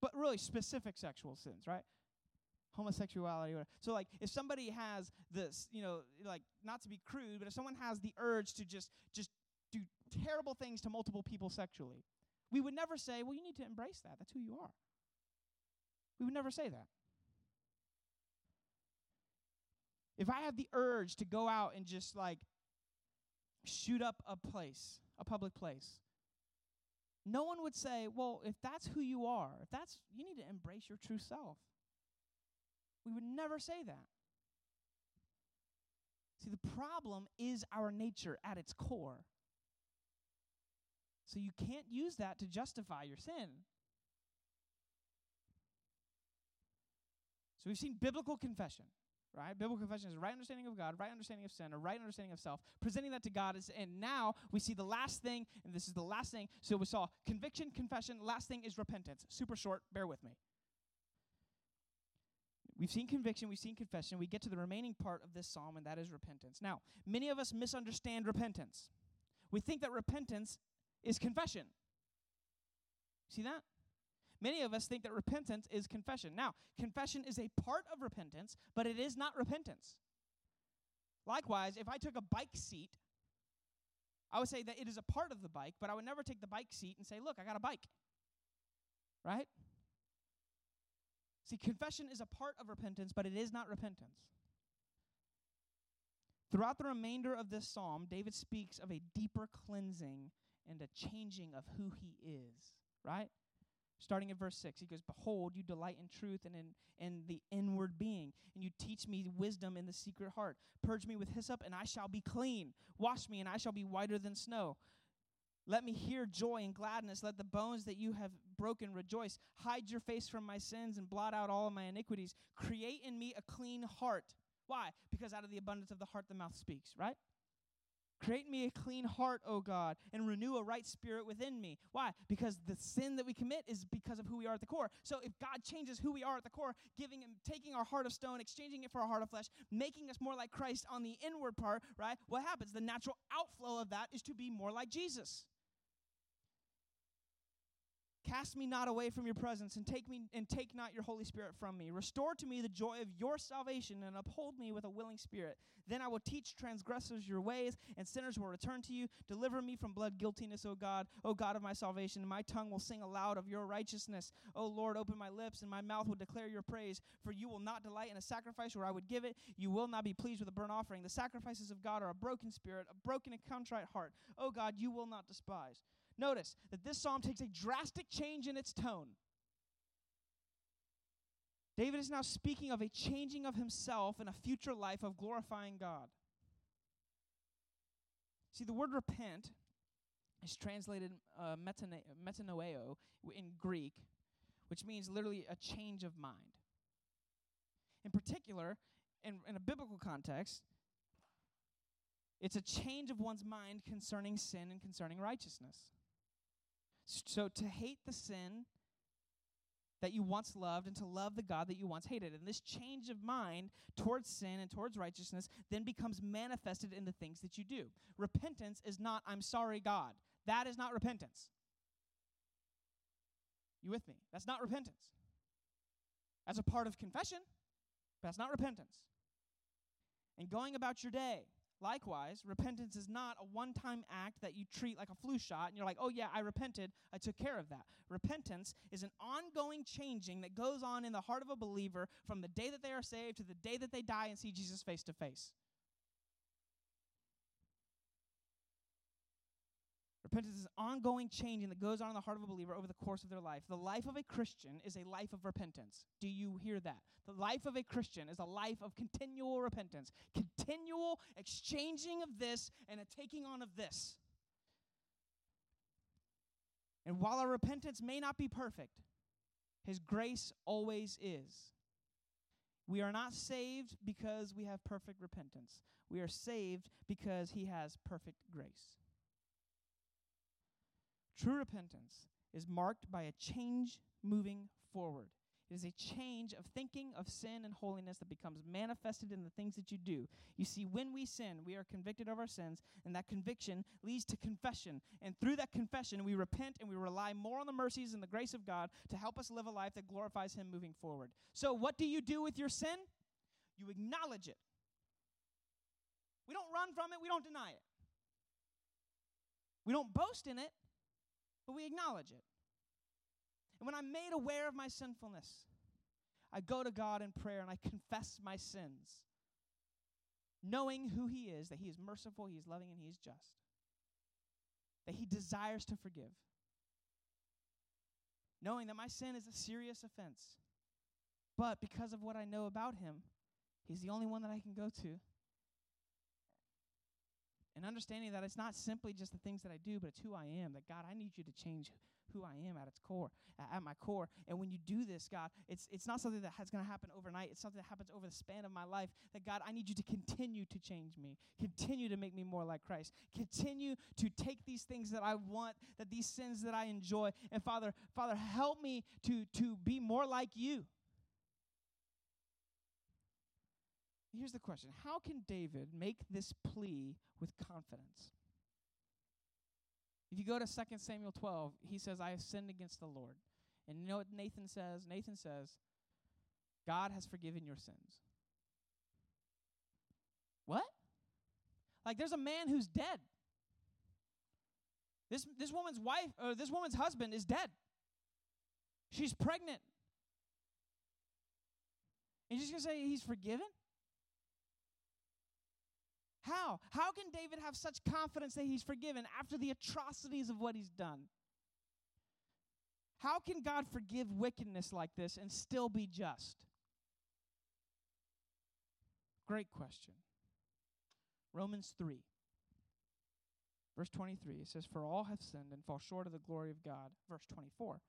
But really specific sexual sins, right? Homosexuality. Whatever. So, like, if somebody has this, you know, like, not to be crude, but if someone has the urge to just, just do terrible things to multiple people sexually, we would never say, well, you need to embrace that. That's who you are. We would never say that. If I have the urge to go out and just like shoot up a place, a public place, no one would say, well, if that's who you are, if that's, you need to embrace your true self. We would never say that. See, the problem is our nature at its core. So you can't use that to justify your sin. So we've seen biblical confession right? Biblical confession is right understanding of God, right understanding of sin, a right understanding of self, presenting that to God. Is, and now we see the last thing, and this is the last thing. So we saw conviction, confession. Last thing is repentance. Super short, bear with me. We've seen conviction, we've seen confession. We get to the remaining part of this psalm, and that is repentance. Now, many of us misunderstand repentance. We think that repentance is confession. See that? Many of us think that repentance is confession. Now, confession is a part of repentance, but it is not repentance. Likewise, if I took a bike seat, I would say that it is a part of the bike, but I would never take the bike seat and say, Look, I got a bike. Right? See, confession is a part of repentance, but it is not repentance. Throughout the remainder of this psalm, David speaks of a deeper cleansing and a changing of who he is, right? Starting at verse 6, he goes, Behold, you delight in truth and in, in the inward being, and you teach me wisdom in the secret heart. Purge me with hyssop, and I shall be clean. Wash me, and I shall be whiter than snow. Let me hear joy and gladness. Let the bones that you have broken rejoice. Hide your face from my sins and blot out all of my iniquities. Create in me a clean heart. Why? Because out of the abundance of the heart the mouth speaks, right? Create me a clean heart, O God, and renew a right spirit within me. Why? Because the sin that we commit is because of who we are at the core. So if God changes who we are at the core, giving him taking our heart of stone, exchanging it for a heart of flesh, making us more like Christ on the inward part, right? What happens? The natural outflow of that is to be more like Jesus. Cast me not away from your presence, and take me and take not your Holy Spirit from me. Restore to me the joy of your salvation, and uphold me with a willing spirit. Then I will teach transgressors your ways, and sinners will return to you. Deliver me from blood guiltiness, O God, O God of my salvation. My tongue will sing aloud of your righteousness. O Lord, open my lips, and my mouth will declare your praise. For you will not delight in a sacrifice where I would give it. You will not be pleased with a burnt offering. The sacrifices of God are a broken spirit, a broken and contrite heart. O God, you will not despise. Notice that this psalm takes a drastic change in its tone. David is now speaking of a changing of himself and a future life of glorifying God. See, the word repent is translated uh, metanoeo in Greek, which means literally a change of mind. In particular, in, in a biblical context, it's a change of one's mind concerning sin and concerning righteousness. So to hate the sin that you once loved and to love the God that you once hated. And this change of mind towards sin and towards righteousness then becomes manifested in the things that you do. Repentance is not, I'm sorry, God. That is not repentance. You with me? That's not repentance. That's a part of confession, but that's not repentance. And going about your day, Likewise, repentance is not a one time act that you treat like a flu shot and you're like, oh yeah, I repented, I took care of that. Repentance is an ongoing changing that goes on in the heart of a believer from the day that they are saved to the day that they die and see Jesus face to face. Repentance is an ongoing changing that goes on in the heart of a believer over the course of their life. The life of a Christian is a life of repentance. Do you hear that? The life of a Christian is a life of continual repentance, continual exchanging of this and a taking on of this. And while our repentance may not be perfect, His grace always is. We are not saved because we have perfect repentance. We are saved because He has perfect grace. True repentance is marked by a change moving forward. It is a change of thinking of sin and holiness that becomes manifested in the things that you do. You see, when we sin, we are convicted of our sins, and that conviction leads to confession. And through that confession, we repent and we rely more on the mercies and the grace of God to help us live a life that glorifies Him moving forward. So, what do you do with your sin? You acknowledge it. We don't run from it, we don't deny it. We don't boast in it, but we acknowledge it. And when I'm made aware of my sinfulness, I go to God in prayer and I confess my sins, knowing who He is, that He is merciful, He is loving, and He is just, that He desires to forgive, knowing that my sin is a serious offense. But because of what I know about Him, He's the only one that I can go to. And understanding that it's not simply just the things that I do, but it's who I am. That God, I need you to change who I am at its core, at my core. And when you do this, God, it's it's not something that's going to happen overnight. It's something that happens over the span of my life. That God, I need you to continue to change me, continue to make me more like Christ, continue to take these things that I want, that these sins that I enjoy, and Father, Father, help me to to be more like you. Here's the question How can David make this plea with confidence? If you go to 2 Samuel 12, he says, I have sinned against the Lord. And you know what Nathan says? Nathan says, God has forgiven your sins. What? Like there's a man who's dead. This this woman's wife or this woman's husband is dead. She's pregnant. And you're just gonna say he's forgiven? How? How can David have such confidence that he's forgiven after the atrocities of what he's done? How can God forgive wickedness like this and still be just? Great question. Romans 3, verse 23, it says, For all have sinned and fall short of the glory of God. Verse 24,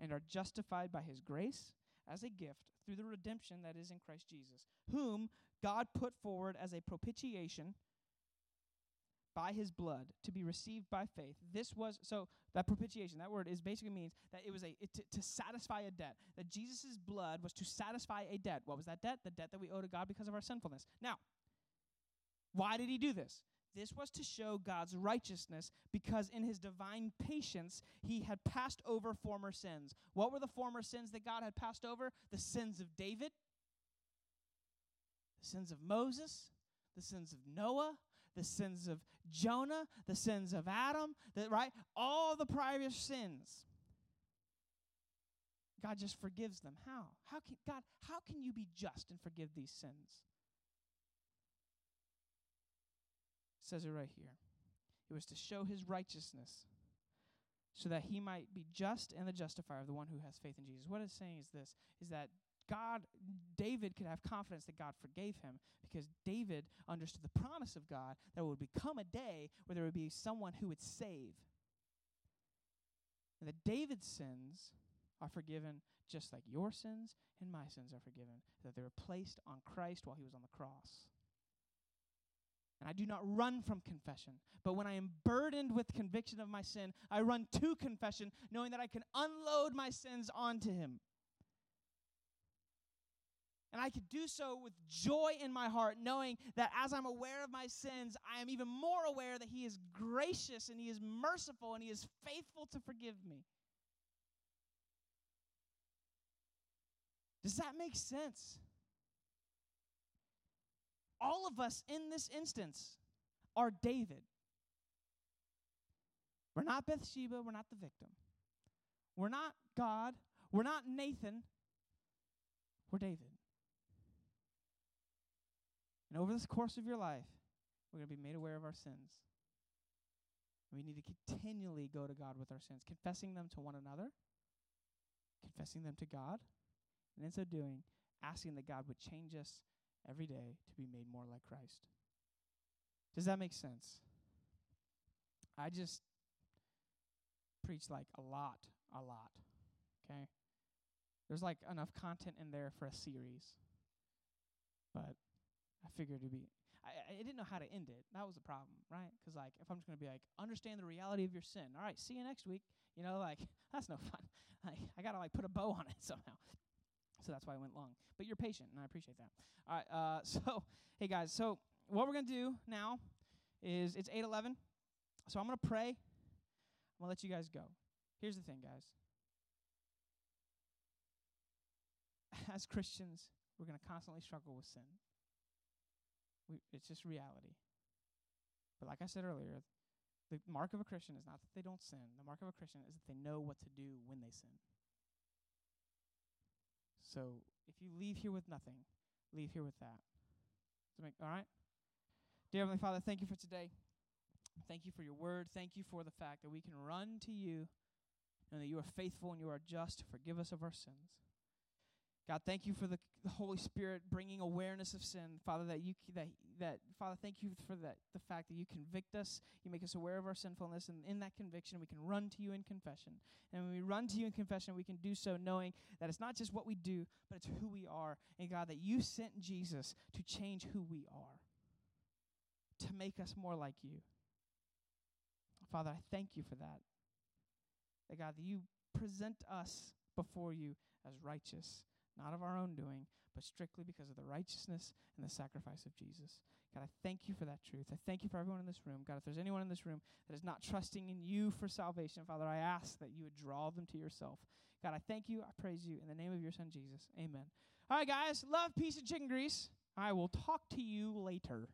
and are justified by his grace as a gift through the redemption that is in Christ Jesus, whom God put forward as a propitiation by his blood to be received by faith. This was so that propitiation, that word is basically means that it was a it, to, to satisfy a debt. That Jesus' blood was to satisfy a debt. What was that debt? The debt that we owe to God because of our sinfulness. Now, why did he do this? This was to show God's righteousness because in his divine patience, he had passed over former sins. What were the former sins that God had passed over? The sins of David, the sins of Moses, the sins of Noah, the sins of Jonah, the sins of Adam, the, right? All the prior sins. God just forgives them. How? How can God, how can you be just and forgive these sins? It says it right here. It was to show his righteousness so that he might be just and the justifier of the one who has faith in Jesus. What it's saying is this is that God, David could have confidence that God forgave him because David understood the promise of God that would become a day where there would be someone who would save. And that David's sins are forgiven just like your sins and my sins are forgiven, that they were placed on Christ while he was on the cross. And I do not run from confession. But when I am burdened with conviction of my sin, I run to confession, knowing that I can unload my sins onto Him. And I could do so with joy in my heart, knowing that as I'm aware of my sins, I am even more aware that He is gracious and He is merciful and He is faithful to forgive me. Does that make sense? All of us in this instance are David. We're not Bathsheba, we're not the victim. We're not God, we're not Nathan, we're David. And over the course of your life, we're going to be made aware of our sins. We need to continually go to God with our sins, confessing them to one another, confessing them to God, and in so doing, asking that God would change us every day to be made more like Christ. Does that make sense? I just preach like a lot, a lot. Okay? There's like enough content in there for a series. But I figured it'd be. I, I didn't know how to end it. That was the problem, right? Because like, if I'm just gonna be like, understand the reality of your sin. All right, see you next week. You know, like that's no fun. Like, I gotta like put a bow on it somehow. So that's why I went long. But you're patient, and I appreciate that. All right. Uh, so, hey guys. So what we're gonna do now is it's 8:11. So I'm gonna pray. I'm gonna let you guys go. Here's the thing, guys. As Christians, we're gonna constantly struggle with sin. We, it's just reality. But like I said earlier, the mark of a Christian is not that they don't sin. The mark of a Christian is that they know what to do when they sin. So if you leave here with nothing, leave here with that. Make, all right? Dear Heavenly Father, thank you for today. Thank you for your word. Thank you for the fact that we can run to you and that you are faithful and you are just to forgive us of our sins. God, thank you for the, the Holy Spirit bringing awareness of sin, Father. That you that that Father, thank you for that the fact that you convict us, you make us aware of our sinfulness, and in that conviction, we can run to you in confession. And when we run to you in confession, we can do so knowing that it's not just what we do, but it's who we are. And God, that you sent Jesus to change who we are, to make us more like you. Father, I thank you for that. That God, that you present us before you as righteous not of our own doing, but strictly because of the righteousness and the sacrifice of Jesus. God, I thank you for that truth. I thank you for everyone in this room. God, if there's anyone in this room that is not trusting in you for salvation, Father, I ask that you would draw them to yourself. God, I thank you. I praise you in the name of your son, Jesus. Amen. All right, guys. Love, peace, and chicken grease. I will talk to you later.